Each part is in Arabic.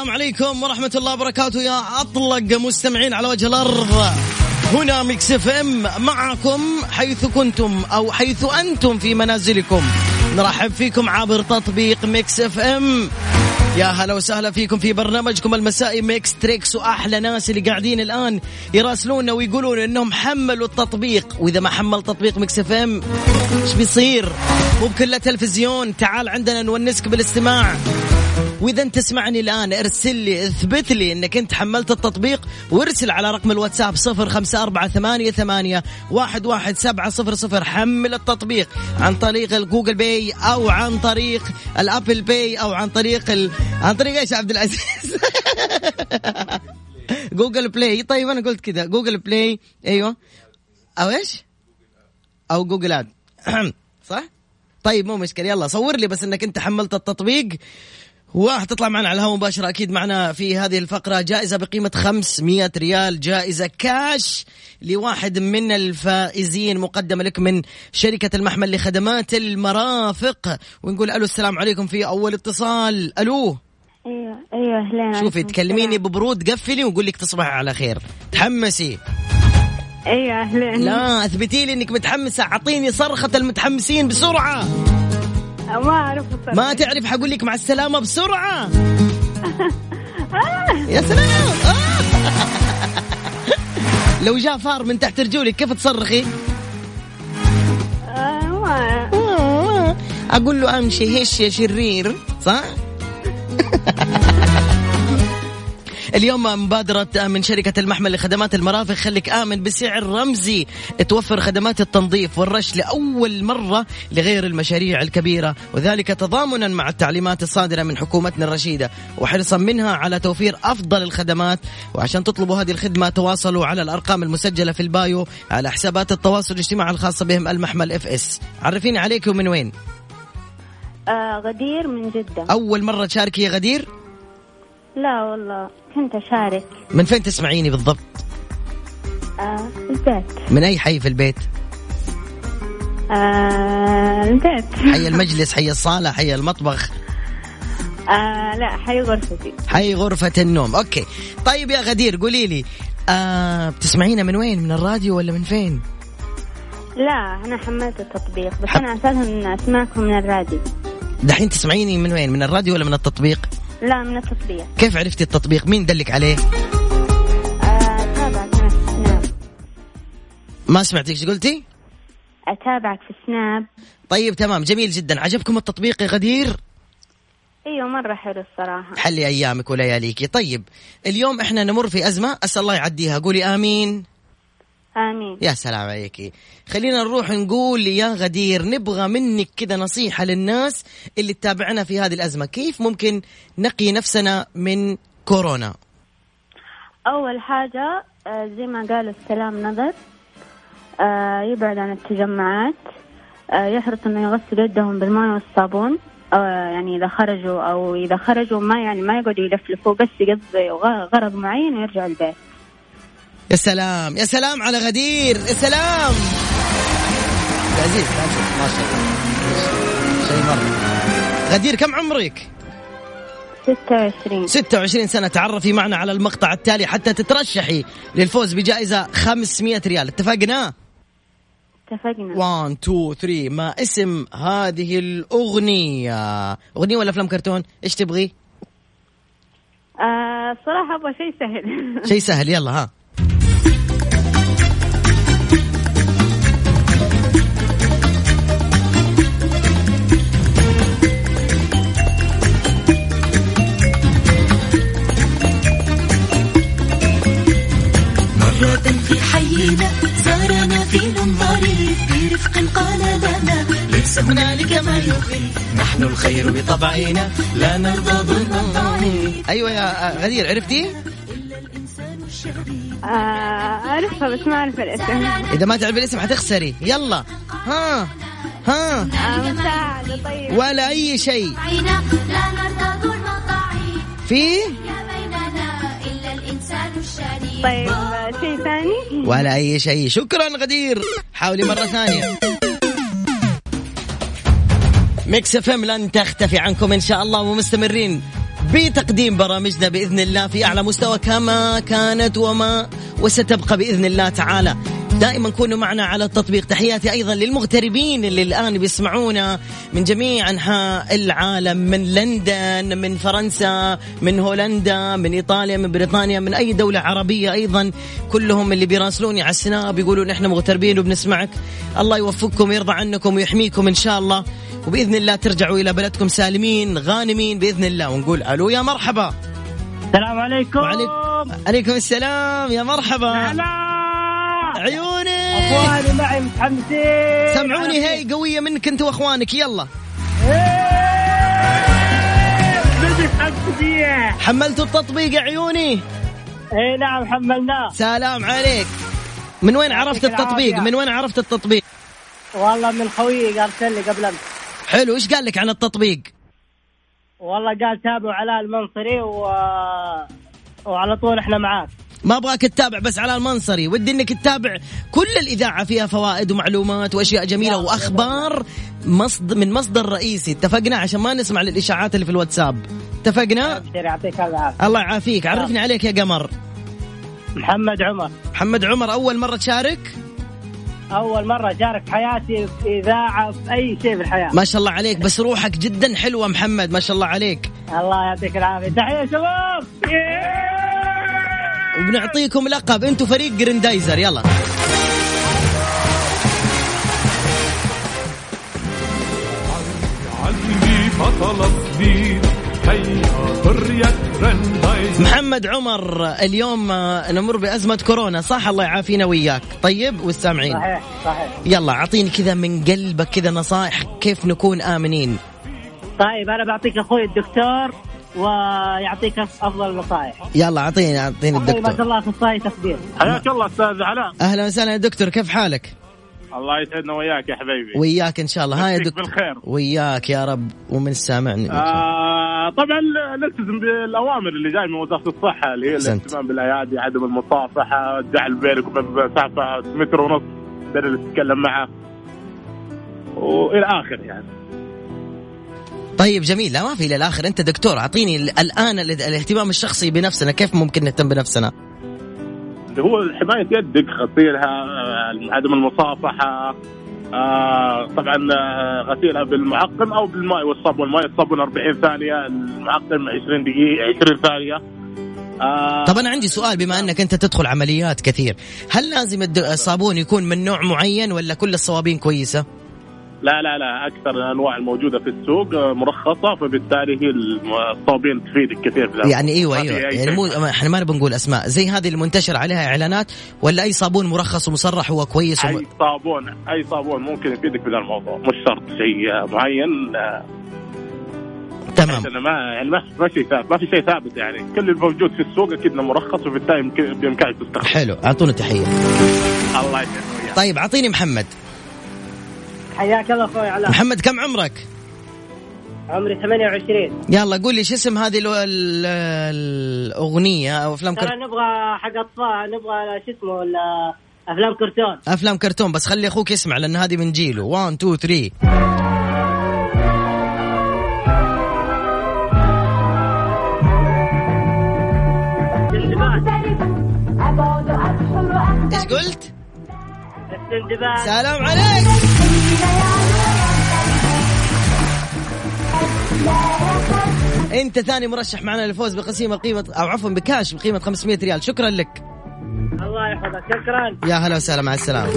السلام عليكم ورحمة الله وبركاته يا أطلق مستمعين على وجه الأرض. هنا Mix FM معكم حيث كنتم أو حيث أنتم في منازلكم. نرحب فيكم عبر تطبيق Mix FM. يا هلا وسهلا فيكم في برنامجكم المسائي Mix Trix وأحلى ناس اللي قاعدين الآن يراسلونا ويقولون إنهم حملوا التطبيق. وإذا ما حمل تطبيق Mix FM إيش بيصير؟ مو بكل تلفزيون. تعال عندنا نونسك بالاستماع. وإذا أنت تسمعني الآن ارسل لي اثبت لي إنك أنت حملت التطبيق وارسل على رقم الواتساب صفر خمسة أربعة ثمانية, ثمانية واحد, واحد سبعة صفر صفر. حمل التطبيق عن طريق ال Google Pay أو عن طريق ال Apple Pay أو عن طريق ال... عن طريق إيش عبد العزيز؟ Google Play طيب أنا قلت كذا. Google Play أيوه. أو إيش؟ أو جوجل اد صح؟ طيب مو مشكلة. يلا صور لي بس إنك أنت حملت التطبيق. وحتطلع معنا على الهواء مباشرة. أكيد معنا في هذه الفقرة جائزة بقيمة 500 ريال جائزة كاش لواحد من الفائزين مقدمة لك من شركة المحمل لخدمات المرافق. ونقول ألو السلام عليكم في أول اتصال. ألو. أيوه أيوه اهلين شوفي تكلميني ببرود قفلي ونقول لك تصبحي على خير. تحمسي. أيوه اهلين لا أثبتي لي إنك متحمسة. أعطيني صرخة المتحمسين بسرعة. ما أعرف. ما تعرف حقول لك مع السلامة بسرعة يا سلام آه. لو جاء فار من تحت رجولك كيف تصرخي؟ آه، ما أقول له أمشي هش يا شرير صح؟ اليوم مبادرة من شركة المحمل لخدمات المرافق. خليك آمن بسعر رمزي. توفر خدمات التنظيف والرش لأول مرة لغير المشاريع الكبيرة وذلك تضامنا مع التعليمات الصادرة من حكومتنا الرشيدة. وحرصا منها على توفير أفضل الخدمات. وعشان تطلبوا هذه الخدمة تواصلوا على الأرقام المسجلة في ال bio على حسابات التواصل الاجتماعي الخاصة بهم المحمل FS. عرفيني عليك ومن وين؟ آه غدير من جدة. أول مرة تشاركي يا غدير؟ لا والله كنت أشارك. من فين تسمعيني بالضبط؟ آه البيت. من أي حي في البيت؟ آه البيت. حي المجلس حي الصالة حي المطبخ؟ آه لا حي غرفتي. حي غرفة النوم. أوكي. طيب يا غدير قولي لي آه بتسمعينا من وين؟ من الراديو ولا من فين؟ لا أنا حملت التطبيق بس أنا أساسا أسمعكم من الراديو. دحين تسمعيني من وين؟ من الراديو ولا من التطبيق؟ لا من التطبيق. كيف عرفتي التطبيق؟ مين دلك عليه؟ آه، أتابعك أنا في ما سمعتك إيش قلتي؟ أتابعك في السناب طيب تمام جميل جدا. عجبكم التطبيق يا غدير؟ أيوة مرة حلو الصراحة. حلي أيامك ولياليك. طيب اليوم إحنا نمر في أزمة أسأل الله يعديها. قولي آمين. آمين. يا سلام عليكي خلينا نروح نقول يا غدير نبغى منك كذا نصيحة للناس اللي تتابعنا في هذه الأزمة. كيف ممكن نقي نفسنا من كورونا؟ أول حاجة آه، زي ما قالوا السلام نظر آه، يبعد عن التجمعات آه، يحرص إنه يغسل يدهم بالماء والصابون يعني إذا خرجوا أو إذا خرجوا ما يعني ما يقعدوا يلفلفوا بس يقضي غرض معين ويرجعوا البيت. يا سلام يا سلام على غدير يا سلام. يا عزيز ما شاء الله شيء مرة. غدير كم عمرك؟ 26 26 سنة. تعرفي معنا على المقطع التالي حتى تترشحي للفوز بجائزة 500 ريال. اتفقنا؟ اتفقنا. 1 2 3 ما اسم هذه الأغنية؟ أغنية ولا أفلام كرتون؟ إيش تبغي؟ آه، صراحة أبغى شيء سهل. شيء سهل يلا ها. مرة في حينا زارنا في ظريف برفق قال لنا ليس هنالك ما يخيف نحن الخير بطبعنا لا نرضى ظلم أيوة يا غدير عرفتي؟ آه، أعرفها بس ما أعرف الاسم. إذا ما تعرف الاسم حتخسري. يلا. ها ها. آه، مساعدة طيب. ولا أي شيء. في؟ طيب شيء ثاني؟ ولا أي شيء. شكرا غدير. حاولي مرة ثانية. Mix FM لن تختفي عنكم إن شاء الله ومستمرين بتقديم برامجنا بإذن الله في أعلى مستوى كما كانت وما وستبقى بإذن الله تعالى. دائما كونوا معنا على التطبيق. تحياتي أيضا للمغتربين اللي الآن بيسمعونا من جميع أنحاء العالم من لندن من فرنسا من هولندا من إيطاليا من بريطانيا من أي دولة عربية أيضا. كلهم اللي بيراسلوني على السناب بيقولوا نحن مغتربين وبنسمعك. الله يوفقكم ويرضى عنكم ويحميكم إن شاء الله. وبإذن الله ترجعوا إلى بلدكم سالمين غانمين بإذن الله. ونقول ألو يا مرحبا. السلام عليكم. وعليكم عليكم السلام يا مرحبا. عيوني أخواني معي متحمسين. سمعوني هي قوية منك انت واخوانك يلا. متحمسين حملتوا التطبيق يا عيوني؟ اي نعم حملناه. سلام عليك. من وين عرفت التطبيق. من وين عرفت التطبيق؟ والله من خويي ارسل لي قبل أمس. حلو إيش قال لك عن التطبيق؟ والله قال تابعوا علاء المنصري و... وعلى طول إحنا معاك. ما أبغاك تتابع بس على المنصري. ودي إنك تتابع كل الإذاعة فيها فوائد ومعلومات وأشياء جميلة وأخبار مصدر من مصدر رئيسي. اتفقنا؟ عشان ما نسمع للإشاعات اللي في الواتساب. اتفقنا؟ يعطيك العافية. الله يعافيك. عرفني عليك يا قمر. محمد عمر. محمد عمر أول مرة تشارك؟ أول مرة أشارك في حياتي في إذاعة في أي شيء في الحياة. ما شاء الله عليك. بس روحك جدا حلوة محمد ما شاء الله عليك. الله يعطيك العافية. تحية شباب! وبنعطيكم لقب. أنتم فريق جريندايزر. يلا. محمد عمر اليوم نمر بأزمة كورونا. صح الله يعافينا وياك. طيب والسامعين. صحيح صحيح. يلا اعطيني كذا من قلبك كذا نصائح كيف نكون آمنين. طيب أنا بعطيك أخوي الدكتور. ويعطيك أفضل النصائح يلا اعطيني أعطيني أخوي ما شاء الدكتور الله اخصائي تخدير حياك الله أستاذ علاء. أهلا وسهلا. يا دكتور كيف حالك؟ الله يسعدنا وياك يا حبيبي. وياك إن شاء الله. ها يا يمسيك دكتور. بالخير. وياك يا رب ومن سامعني آه طبعا نلتزم بالأوامر اللي جاية من وزارة الصحة اللي هي. الاهتمام بالأيادي عدم المصافحة جعل بينك وبين مسافه متر ونص بين اللي تتكلم معه. وإلى اخره يعني. طيب جميل. لا ما في إلى الآخر. أنت دكتور أعطيني ال- الآن ال- الاهتمام الشخصي بنفسنا. كيف ممكن نهتم بنفسنا؟ هو حماية يدك غسيلها عدم المصافحة آه طبعا آه، غسيلها بالمعقم أو بالماء والصابون. الماء الصابون 40 ثانية المعقم 20 دقيقة 20 ثانية. آه طب أنا عندي سؤال بما أنك أنت تدخل عمليات كثير هل لازم الصابون يكون من نوع معين ولا كل الصوابين كويسة؟ لا لا لا أكثر الأنواع الموجودة في السوق مرخصة فبالتالي هي الصابين تفيدك كثير في. يعني أيوه في أيوه يعني. مو إحنا ما نبغى نقول أسماء. زي هذه المنتشر عليها إعلانات ولا أي صابون مرخص ومصرح هو كويس وم... أي صابون أي صابون ممكن يفيدك في الموضوع. مش شرط شيء معين. تمام. ما يعني ما ما شيء ثابت ما في شيء ثابت يعني. كل الموجود في السوق أكيد إنه مرخص وبالتالي بامكانك تستخدم حلو. أعطونا تحيه الله وياك. طيب أعطيني محمد. حياك الله أخوي علاء. محمد كم عمرك؟ عمري 28 يلا قول لي شو اسم هذه ال- ال- الأغنية أو أفلام كرتون نبغى حق اطفال نبغى شو اسمه أفلام كرتون. أفلام كرتون بس خلي أخوك يسمع لأن هذه من جيله. 1 2 3 إيش قلت؟ سلام عليك. انت ثاني مرشح معنا للفوز بقسيمة قيمه أو عفوا بكاش بقيمة 500 ريال. شكرا لك. الله يحفظك. شكرا. يا هلا وسهلا مع السلامة.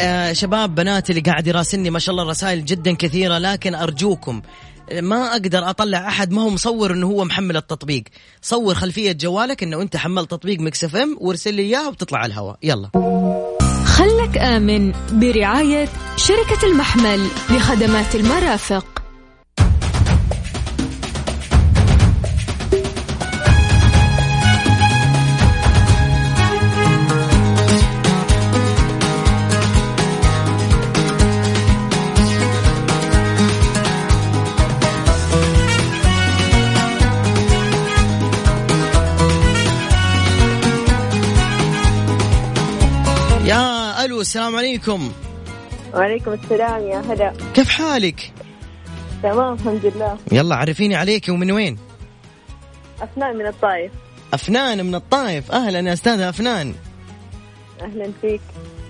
آه شباب بنات اللي قاعد يراسلني ما شاء الله الرسائل جدا كثيرة لكن أرجوكم ما أقدر أطلع أحد ما هو مصور إنه هو محمل التطبيق. صور خلفية جوالك إنه أنت حملت تطبيق Mix FM وارسل لي إياه وبتطلع على الهواء. يلا. خلك آمن برعاية شركة المحمل لخدمات المرافق. ألو السلام عليكم. وعليكم السلام يا هلا. كيف حالك؟ تمام الحمد لله. يلا عرفيني عليك ومن وين؟ أفنان من الطايف أفنان من الطايف أهلا يا أستاذة أفنان. أهلا فيك.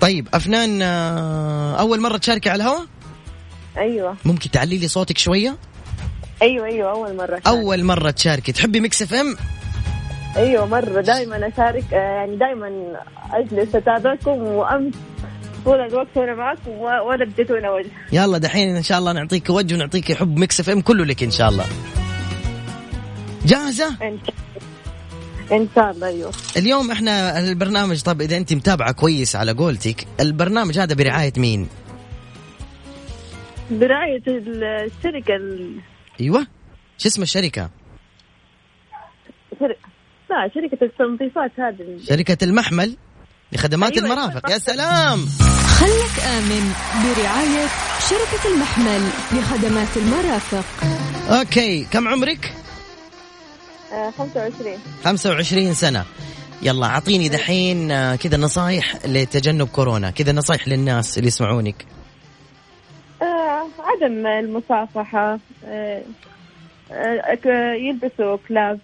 طيب أفنان آه، أول مرة تشاركي على الهواء؟ أيوة. ممكن تعلي لي صوتك شوية؟ أيوة أيوة أول مرة أول مرة تشاركي تحبي Mix FM؟ أيوة مرة دائما أشارك آه، يعني دائما أجلس أتابعكم وأمس طول الوقت وأنا معكم و- ولا اديتونا وجه. يلا دحين إن شاء الله نعطيك وجه ونعطيك حب Mix FM كله لك إن شاء الله. جاهزة؟ إن شاء الله. أيوة. اليوم إحنا البرنامج طب إذا أنت متابعة كويس على قولتك البرنامج هذا برعاية مين؟ برعاية الشركة ال- أيوه. شو اسم الشركة؟ شر... لا شركة التنظيفات هذه. شركة المحمل لخدمات أيوة، المرافق. يا سلام. خلك آمن برعاية شركة المحمل لخدمات المرافق. أوكي كم عمرك؟ آه 25 25 سنة. يلا أعطيني دحين آه، كذا نصايح لتجنب كورونا كذا نصايح للناس اللي يسمعونك. آه عدم المصافحة آه آه يلبسوا كلاب.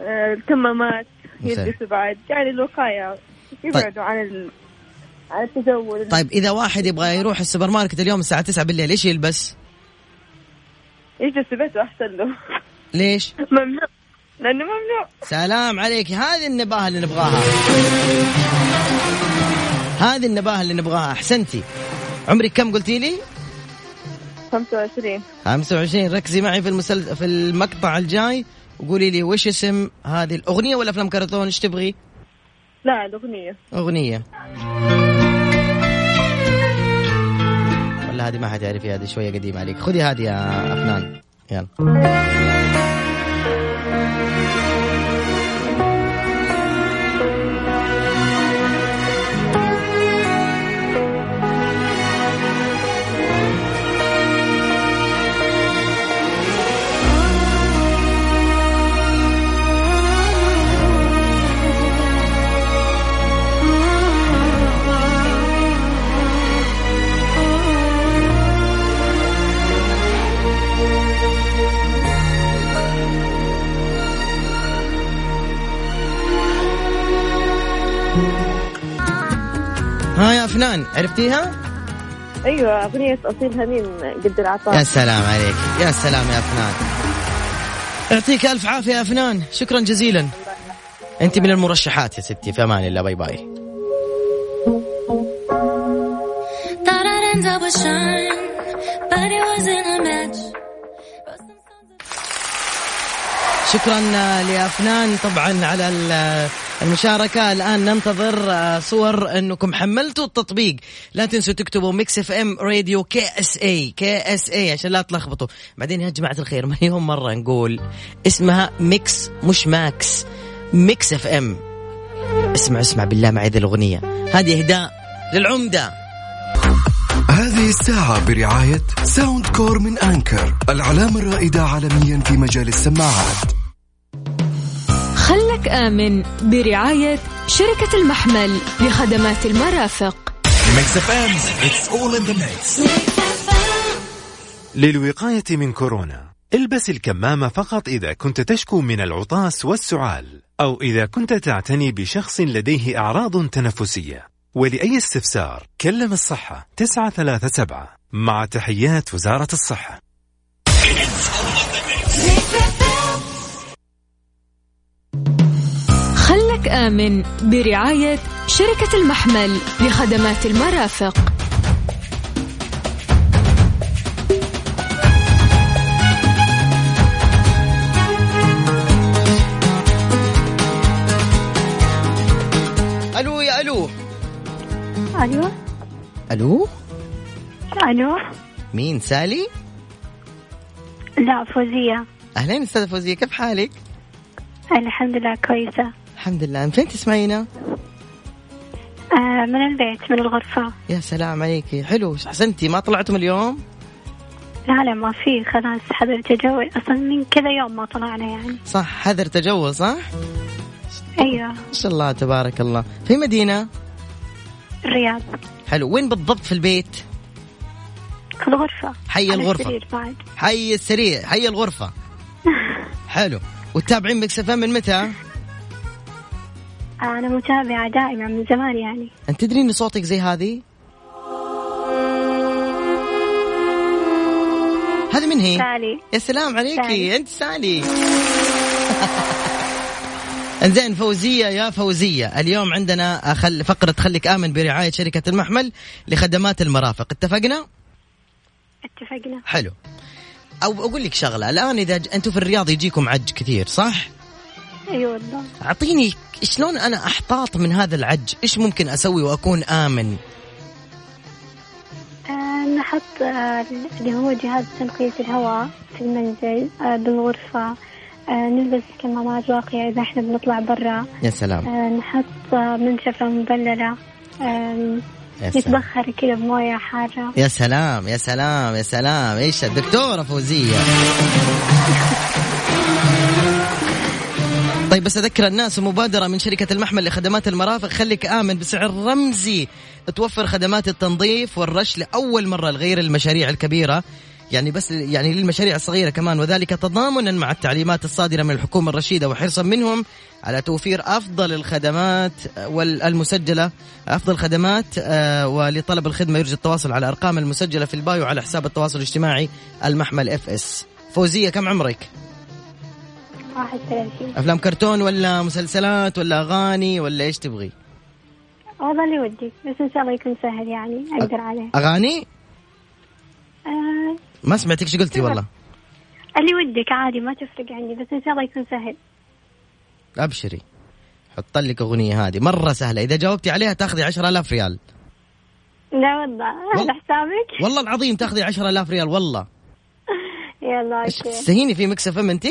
الكمامات مثال. يلبسوا بعد يعني الوقاية يبعدوا عن ال... عن التجول طيب إذا واحد يبغى يروح السوبر ماركت اليوم الساعة 9 بالليل إيش يلبس؟ يجلس في بيته أحسن له. ليش؟ ممنوع. لأنه ممنوع. سلام عليك. هذه النباهة اللي نبغاها. هذه النباهة اللي نبغاها. أحسنتي. عمرك كم قلتي لي؟ 25 25 ركزي معي في المسل... في المقطع الجاي. وقولي لي وش اسم هذه الأغنية ولا أفلام كرتون؟ إيش تبغي؟ لا الأغنية. أغنية. ولا هذه ما حد يعرفها هذه شوية قديمة عليك. خذي هذه يا أفنان. يلا. يا افنان عرفتيها؟ أيوة أغنية أصيل هميم قد يا العطاء سلام عليك يا سلام يا أفنان. يعطيك ألف عافية يا أفنان شكرا جزيلا. أنت من المرشحات يا ستي في أمان الله bye bye. شكرا لأفنان طبعا على ال- المشاركة الآن ننتظر آه، صور أنكم حملتوا التطبيق. لا تنسوا تكتبوا ميكس اف ام راديو كي اس اي كي اس اي عشان لا تلخبطوا. بعدين يا جماعة الخير مليون مرة نقول اسمها Mix مش Max Mix FM اسمع اسمع بالله معي ذي الأغنية. هذه إهداء للعمدة. هذه الساعة برعاية Soundcore من Anker العلامة الرائدة عالميا في مجال السماعات. آمن برعاية شركة المحمل لخدمات المرافق. للوقاية من كورونا البس الكمامة فقط إذا كنت تشكو من العطاس والسعال أو إذا كنت تعتني بشخص لديه أعراض تنفسية. ولأي استفسار كلم الصحة 937 مع تحيات وزارة الصحة. آمن برعاية شركة المحمل لخدمات المرافق. ألو يا ألو. أيوة ألو. ألو. مين سالي؟ لا فوزية. أهلين أستاذة فوزية كيف حالك؟ الحمد لله كويسة. الحمد لله. من فين تسمعينا؟ آه من البيت من الغرفة. يا سلام عليك. حلو. احسنتي ما طلعتم اليوم؟ لا لا ما في. خلاص حضر تجول أصلا من كذا يوم ما طلعنا يعني. صح حذر تجول صح؟ أيوة. ما شاء الله تبارك الله. في مدينة؟ الرياض. حلو. وين بالضبط في البيت؟ في الغرفة. حي الغرفة. السرير بعد. حي السريع حي الغرفة. حلو. وتتابعين Mix FM من متى؟ أنا متابعة دائما من زمان يعني أنت تدري إن صوتك زي هذه؟ هذه من هي؟ سالي يا سلام عليكي سالي. أنت سالي إنزين فوزية يا فوزية اليوم عندنا أحلى فقرة خليك آمن برعاية شركة المحمل لخدمات المرافق اتفقنا؟ اتفقنا حلو أو أقول لك شغلة الآن إذا ج... أنتم في الرياض يجيكم عج كثير صح؟ أيوة والله. أعطيني شلون أنا أحتاط من هذا العج؟ إيش ممكن أسوي وأكون آمن؟ آه نحط آه اللي هو جهاز تنقية الهواء في المنزل آه بالغرفة نلبس كمامات واقية إذا إحنا بنطلع برا. يا سلام. نحط منشفة مبللة نتبخر كذا بموية حارة. يا سلام يا سلام يا سلام. إيش الدكتورة فوزية طيب بس أذكر الناس مبادرة من شركة المحمل لخدمات المرافق. خليك آمن بسعر رمزي. توفر خدمات التنظيف والرش لأول مرة لغير المشاريع الكبيرة. يعني بس يعني للمشاريع الصغيرة كمان. وذلك تضامنا مع التعليمات الصادرة من الحكومة الرشيدة وحرصا منهم على توفير أفضل الخدمات والمسجلة. أفضل الخدمات آه، ولطلب الخدمة يرجى التواصل على أرقام المسجلة في ال bio على حساب التواصل الاجتماعي المحمل FS فوزية كم عمرك؟ واحد ثلاثين أفلام كرتون ولا مسلسلات ولا أغاني ولا إيش تبغي؟ والله اللي ودي بس إن شاء الله يكون سهل يعني أقدر عليه. أغاني؟ آه ما سمعتك إيش قلتي والله؟ اللي ودك عادي ما تفرق عندي بس إن شاء الله يكون سهل. أبشري. حط لك أغنية هذه مرة سهلة. إذا جاوبتي عليها تاخذي 10000 ريال. لا والله. على حسابك؟ والله العظيم تاخذي 10000 ريال والله. يلا إيش okay. تستهيني في Mix FM انت؟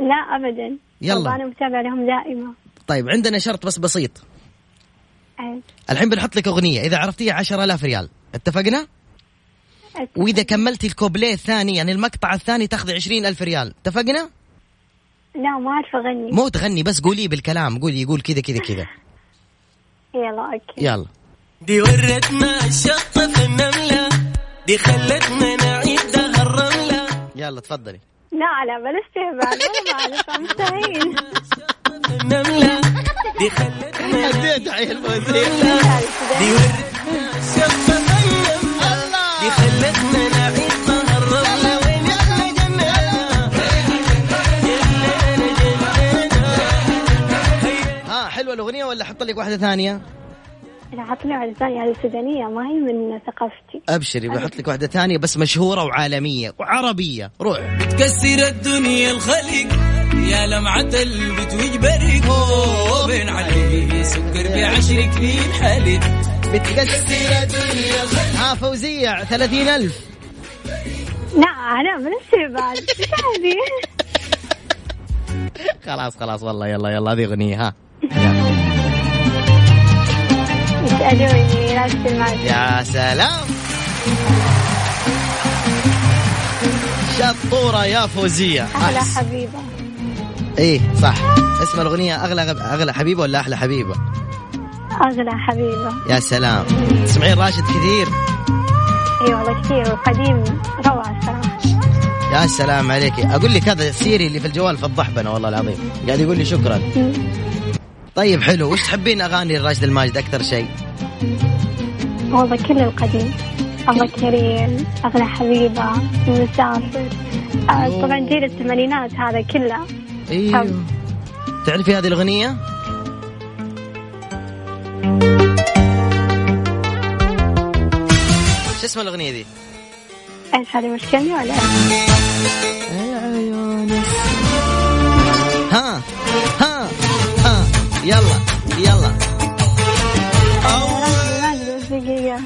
لا أبدا. يلا. والله أنا متابعة لهم دائما. طيب عندنا شرط بس بسيط. أي. الحين بنحط لك أغنية إذا عرفتيها 10000 ريال. اتفقنا؟ وإذا كملتي الكوبليه الثاني يعني المقطع الثاني تاخذي 20000 ريال. اتفقنا؟ لا ما أعرف أغني. مو تغني بس قولي بالكلام. قولي يقول كذا كذا كذا. يلا أوكي. يلا. دي ورتنا الشطة في النملة دي خلتنا نعيد دهر الرملة. يلا تفضلي. لا لا تهبل أنا ما أعرف مستحيل دي خلتنا دي دي خلتنا جنة ها حلوة الأغنية ولا أحط لك واحدة ثانية؟ لا عطني واحدة ثانية هذه سودانية ما هي من ثقافتي. أبشري بحط لك واحدة ثانية بس مشهورة وعالمية وعربية. روح. تكسر الدنيا الخلق يا لمعة البت وجبرك بين علي سكر بعشر كلين حلق بتكسر الدنيا ها فوزية ثلاثين ألف. لا تهبل إيش هذه؟ خلاص خلاص والله يلا يلا هذه أغنية ها. يسألوني يا سلام. شطورة يا فوزية. أحلى حبيبة. إيه صح. اسم الأغنية أغلى أغلى حبيبة ولا أحلى حبيبة؟ أغلى حبيبة. يا سلام. تسمعين راشد كثير. إي والله كثير وقديم روعة صراحة يا سلام عليك. أقول لك هذا سيري اللي في الجوال في الضحبنه والله العظيم. قاعد يقول لي شكرا. طيب حلو. وش تحبين أغاني راشد الماجد؟ أكثر شيء. والله كل القديم الله كريم أغلى حبيبة مسافر آه، طبعا جيل الثمانينات هذا كله. أيوه. تعرفي هذه الأغنية؟ شو اسم الأغنية دي؟ إيش هذه مشكلة ولا؟ ها ها. يلا يلا؟ دقيقة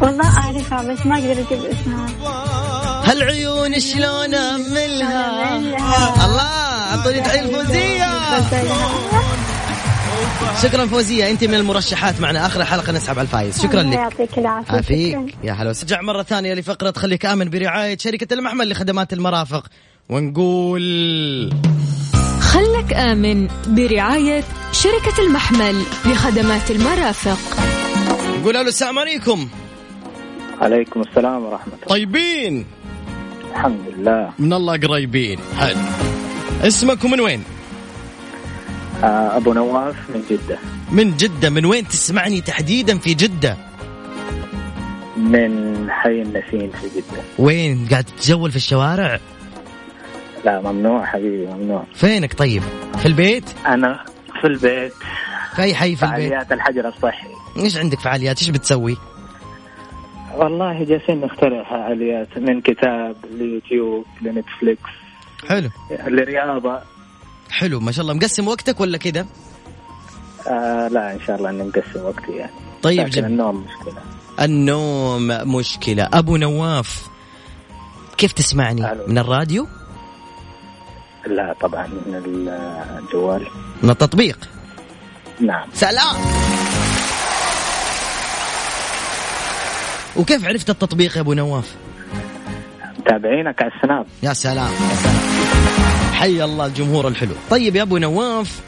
والله أعرفها بس ما أقدر أجيب اسمها هالعيون شلون أملها؟ الله أعطوني تحيه فوزية. شكرا فوزية أنت من المرشحات معنا آخر حلقه نسحب على الفايز. شكرا الله لك يعطيك العافية شكراً. عافيك يا هلا وسهلا. مرة ثانية لفقرة خليك آمن برعاية شركة المحمل لخدمات المرافق. ونقول خلك آمن برعاية شركة المحمل لخدمات المرافق. نقول ألو السلام عليكم. عليكم السلام ورحمة الله. طيبين. الحمد لله. من الله قريبين. حلو. اسمك ومن وين؟ آه، أبو نواف من جدة من جدة من وين تسمعني تحديدا في جدة؟ من حي النسيم في جدة وين قاعد تتجول في الشوارع؟ لا ممنوع حبيبي ممنوع فينك طيب؟ في البيت؟ أنا في البيت في أي حي في البيت؟ فعاليات الحجر الصحي إيش عندك فعاليات؟ إيش بتسوي؟ والله جالسين نخترع فعاليات من كتاب ليوتيوب لنتفليكس حلو لرياضة حلو ما شاء الله مقسم وقتك ولا كذا؟ آه لا إن شاء الله إني مقسم وقتي يعني طيب لكن النوم مشكلة النوم مشكلة أبو نواف كيف تسمعني؟ ألو. من الراديو؟ لا طبعا من الجوال من التطبيق؟ نعم سلام وكيف عرفت التطبيق يا أبو نواف؟ متابعينك على السناب يا سلام يا سلام حي الله الجمهور الحلو. طيب يا أبو نواف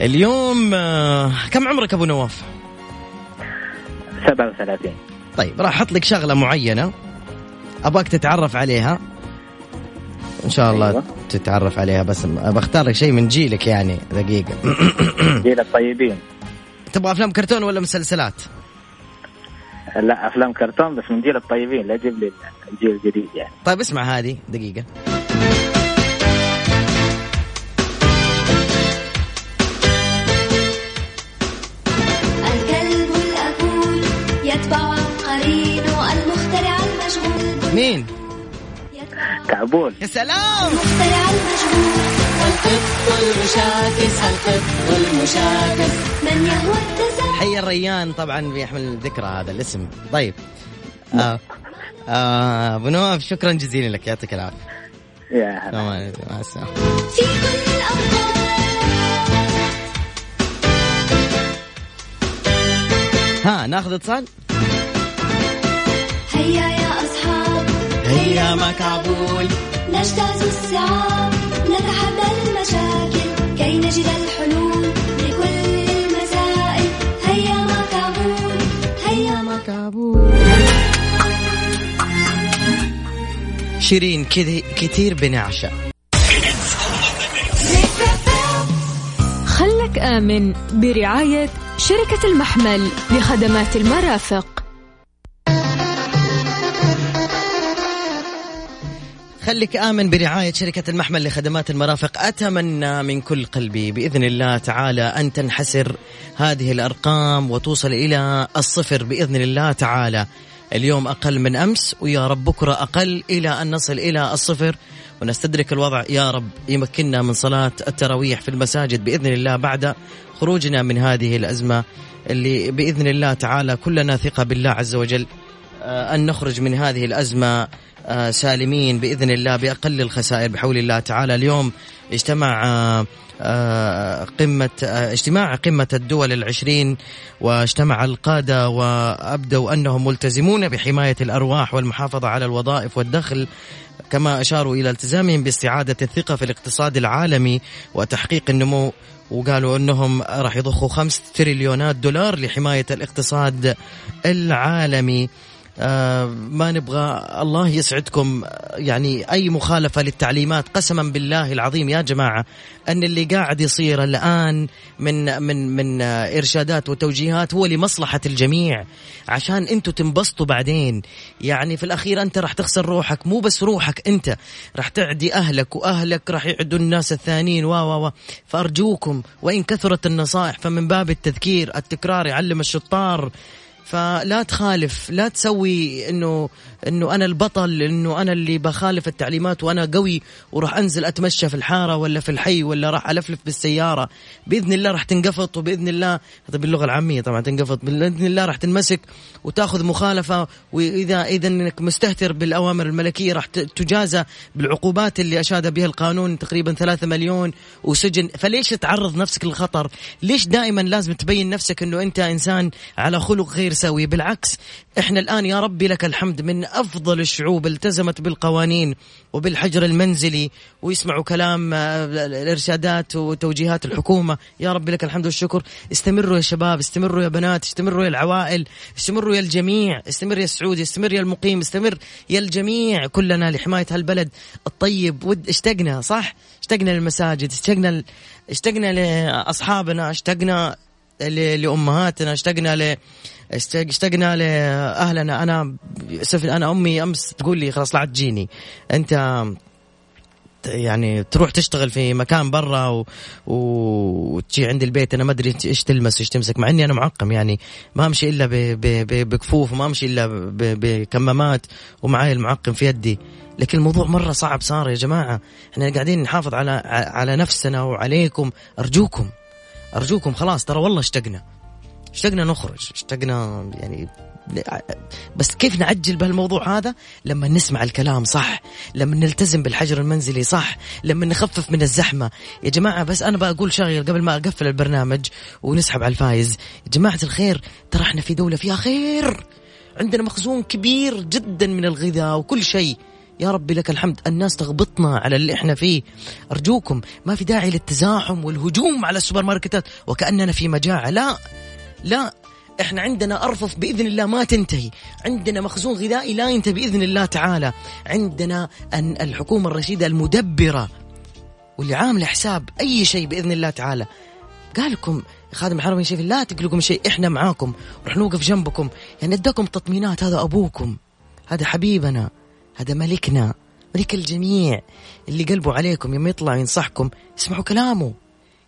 اليوم آه، كم عمرك أبو نواف؟ 37 طيب راح أحط لك شغلة معينة أبغاك تتعرف عليها. إن شاء الله أيوة. تتعرف عليها بس بختار لك شيء من جيلك يعني دقيقة. جيل الطيبين. تبغى أفلام كرتون ولا مسلسلات؟ لا أفلام كرتون بس من جيل الطيبين لا تجيب لي الجيل الجديد يعني. طيب اسمع هذه دقيقة. مين؟ كعبول. يا سلام! المخترع المشغول والقط المشاكس القط المشاكس من يهوى التساؤل حي الريان طبعا بيحمل الذكرى هذا الاسم. طيب. آه. آه أبو نواف شكرا جزيلا لك يعطيك العافية. يا هلا. مع السلامة. في كل الأوقات. ها ناخذ اتصال؟ هيا ما كعبول نجتاز الصعاب نتحدى المشاكل كي نجد الحلول لكل المسائل. هيا ما كابول هيا ما شيرين كذي كثير بنعشة خلك آمن برعاية شركة المحمل لخدمات المرافق. خليك آمن برعاية شركة المحمل لخدمات المرافق. أتمنى من كل قلبي بإذن الله تعالى أن تنحسر هذه الأرقام وتوصل إلى الصفر بإذن الله تعالى. اليوم أقل من أمس ويا رب بكرة أقل إلى أن نصل إلى الصفر. ونستدرك الوضع يا رب يمكننا من صلاة التراويح في المساجد بإذن الله بعد خروجنا من هذه الأزمة اللي بإذن الله تعالى كلنا ثقة بالله عز وجل. آه، أن نخرج من هذه الأزمة سالمين بإذن الله بأقل الخسائر بحول الله تعالى. اليوم اجتمع آه، آه، قمة آه، اجتماع قمة الدول العشرين واجتمع القادة وأبدوا أنهم ملتزمون بحماية الأرواح والمحافظة على الوظائف والدخل كما أشاروا إلى التزامهم باستعادة الثقة في الاقتصاد العالمي وتحقيق النمو وقالوا أنهم راح يضخوا خمس تريليونات دولار لحماية الاقتصاد العالمي. ما نبغى الله يسعدكم. آه، يعني أي مخالفة للتعليمات قسما بالله العظيم يا جماعة أن اللي قاعد يصير الآن من من من آه، إرشادات وتوجيهات هو لمصلحة الجميع عشان أنتوا تنبسطوا بعدين. يعني في الأخير أنت راح تخسر روحك مو بس روحك أنت راح تعدي أهلك وأهلك راح يعدوا الناس الثانيين. و و و فأرجوكم وإن كثرت النصائح فمن باب التذكير التكرار يعلم الشطار. فلا تخالف لا تسوي إنه إنه أنا البطل إنه أنا اللي بخالف التعليمات وأنا قوي وراح أنزل أتمشى في الحارة ولا في الحي ولا راح ألفلف بالسيارة. بإذن الله راح تنقفط وبإذن الله هذا باللغة العامية طبعا تنقفط بإذن الله راح تنمسك وتأخذ مخالفة وإذا إذا إنك مستهتر بالأوامر الملكية راح تجازى بالعقوبات اللي أشاد بها القانون تقريبا 3 مليون وسجن. فليش تعرض نفسك للخطر؟ ليش دائما لازم تبين نفسك إنه أنت إنسان على خلق غير سوي؟ بالعكس إحنا الآن يا ربي لك الحمد من أفضل الشعوب التزمت بالقوانين وبالحجر المنزلي ويسمعوا كلام آه، الإرشادات وتوجيهات الحكومة. يا رب لك الحمد والشكر. استمروا يا شباب استمروا يا بنات استمروا يا العوائل استمروا يا الجميع استمر يا السعودي استمر يا المقيم استمر يا الجميع. كلنا لحماية هالبلد الطيب. ود اشتقنا صح؟ اشتقنا للمساجد اشتقنا اشتقنا لأصحابنا اشتقنا لأمهاتنا اشتقنا ل اشتقنا لأهلنا. أنا أنا أمي أمس تقول لي خلاص لا تجيني. أنت يعني تروح تشتغل في مكان برا و... وتجي عند البيت. أنا ما أدري إيش تلمس وايش تمسك. مع إني أنا معقم يعني. ما أمشي إلا ب... ب... ب... بكفوف وما أمشي إلا ب... بكمامات ومعاي المعقم في يدي. لكن الموضوع مرة صعب صار يا جماعة. إحنا قاعدين نحافظ على على نفسنا وعليكم. أرجوكم. أرجوكم خلاص ترى والله اشتقنا. اشتقنا نخرج اشتقنا يعني بس كيف نعجل بهالموضوع هذا؟ لما نسمع الكلام صح لما نلتزم بالحجر المنزلي صح لما نخفف من الزحمة. يا جماعة بس أنا بقول شغل قبل ما أقفل البرنامج ونسحب على الفايز. يا جماعة الخير ترى إحنا في دولة فيها خير. عندنا مخزون كبير جدا من الغذاء وكل شيء. يا ربي لك الحمد الناس تغبطنا على اللي إحنا فيه. أرجوكم ما في داعي للتزاحم والهجوم على السوبر ماركتات وكأننا في مجاعة لا. لا إحنا عندنا أرفف بإذن الله ما تنتهي. عندنا مخزون غذائي لا ينتهي بإذن الله تعالى. عندنا أن الحكومة الرشيدة المدبرة واللي عامله حساب أي شيء بإذن الله تعالى. قال لكم خادم الحرمين شايف لا تقلقوا من شيء إحنا معاكم. ورح نوقف جنبكم. يعني أداكم تطمينات هذا أبوكم. هذا حبيبنا. هذا ملكنا. ملك الجميع. اللي قلبه عليكم يوم يطلع ينصحكم اسمعوا كلامه.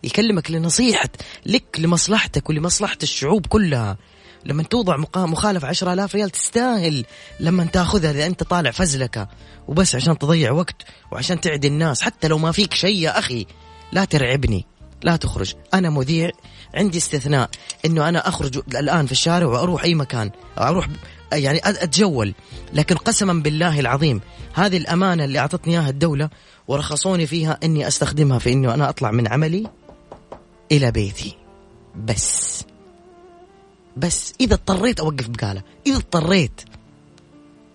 يكلمك لنصيحة لك لمصلحتك ولمصلحة الشعوب كلها. لما توضع مخالفة عشرة آلاف ريال تستاهل لما تاخذها إذا أنت طالع فزلكة. وبس عشان تضيع وقت وعشان تعدي الناس. حتى لو ما فيك شيء يا أخي لا ترعبني لا تخرج. أنا مذيع عندي استثناء إنه أنا أخرج الآن في الشارع وأروح أي مكان. أروح يعني أتجول. لكن قسما بالله العظيم هذه الأمانة اللي أعطتني إياها الدولة ورخصوني فيها إني أستخدمها في إنه أنا أطلع من عملي. إلى بيتي. بس. بس. إذا اضطريت أوقف بقالة. إذا اضطريت.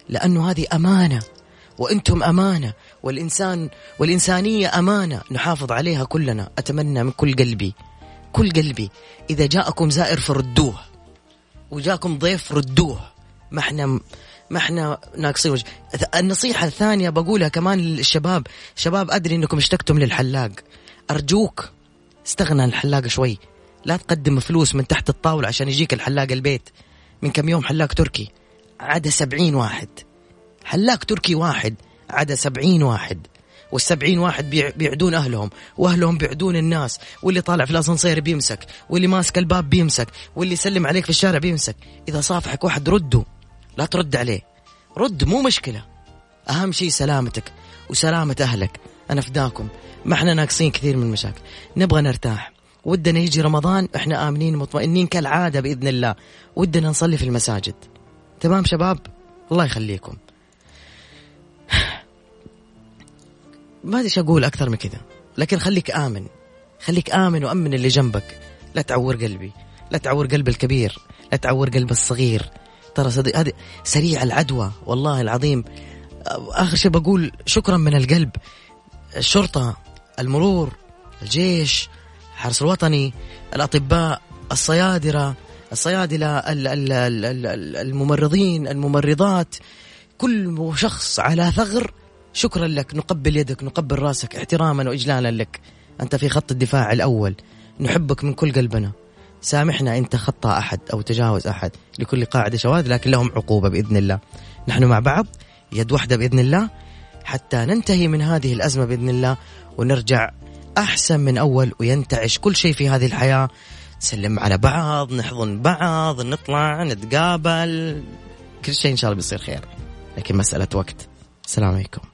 لأنه هذه أمانة. وأنتم أمانة. والإنسان والإنسانية أمانة. نحافظ عليها كلنا. أتمنى من كل قلبي. كل قلبي. إذا جاءكم زائر فردوه. وجاكم ضيف ردوه ما إحنا ما إحنا ناقصين وجه. النصيحة الثانية بقولها كمان للشباب. شباب أدري أنكم اشتقتم للحلاق. أرجوك. استغنى عن الحلاق شوي. لا تقدم فلوس من تحت الطاولة عشان يجيك الحلاق البيت. من كم يوم حلاق تركي؟ عدا سبعين واحد. حلاق تركي واحد عدا سبعين واحد. والسبعين واحد بيعدون أهلهم وأهلهم بيعدون الناس. واللي طالع في الأسانسير بيمسك واللي ماسك الباب بيمسك واللي يسلم عليك في الشارع بيمسك. إذا صافحك واحد رده لا ترد عليه. رد مو مشكلة. أهم شيء سلامتك وسلامة أهلك. أنا فداكم. ما إحنا ناقصين كثير من المشاكل. نبغى نرتاح. ودنا يجي رمضان إحنا آمنين مطمئنين كالعادة بإذن الله. ودنا نصلي في المساجد. تمام شباب؟ الله يخليكم. ما أدري أقول أكثر من كذا. لكن خليك آمن. خليك آمن وأمن اللي جنبك. لا تعور قلبي. لا تعور قلب الكبير. لا تعور قلب الصغير. ترى صديق هذه سريع العدوى. والله العظيم. آخر شيء بقول شكرا من القلب. الشرطة المرور الجيش الحرس الوطني الأطباء الصيادلة الصيادله الممرضين الممرضات كل شخص على ثغر شكرا لك نقبل يدك نقبل رأسك احتراما واجلالا لك. أنت في خط الدفاع الأول. نحبك من كل قلبنا. سامحنا انت خطا أحد أو تجاوز أحد لكل قاعدة شواذ لكن لهم عقوبة بإذن الله. نحن مع بعض. يد واحدة بإذن الله. حتى ننتهي من هذه الأزمة بإذن الله ونرجع أحسن من أول وينتعش كل شيء في هذه الحياة. نسلم على بعض نحضن بعض نطلع نتقابل كل شيء إن شاء الله بيصير خير. لكن مسألة وقت. السلام عليكم.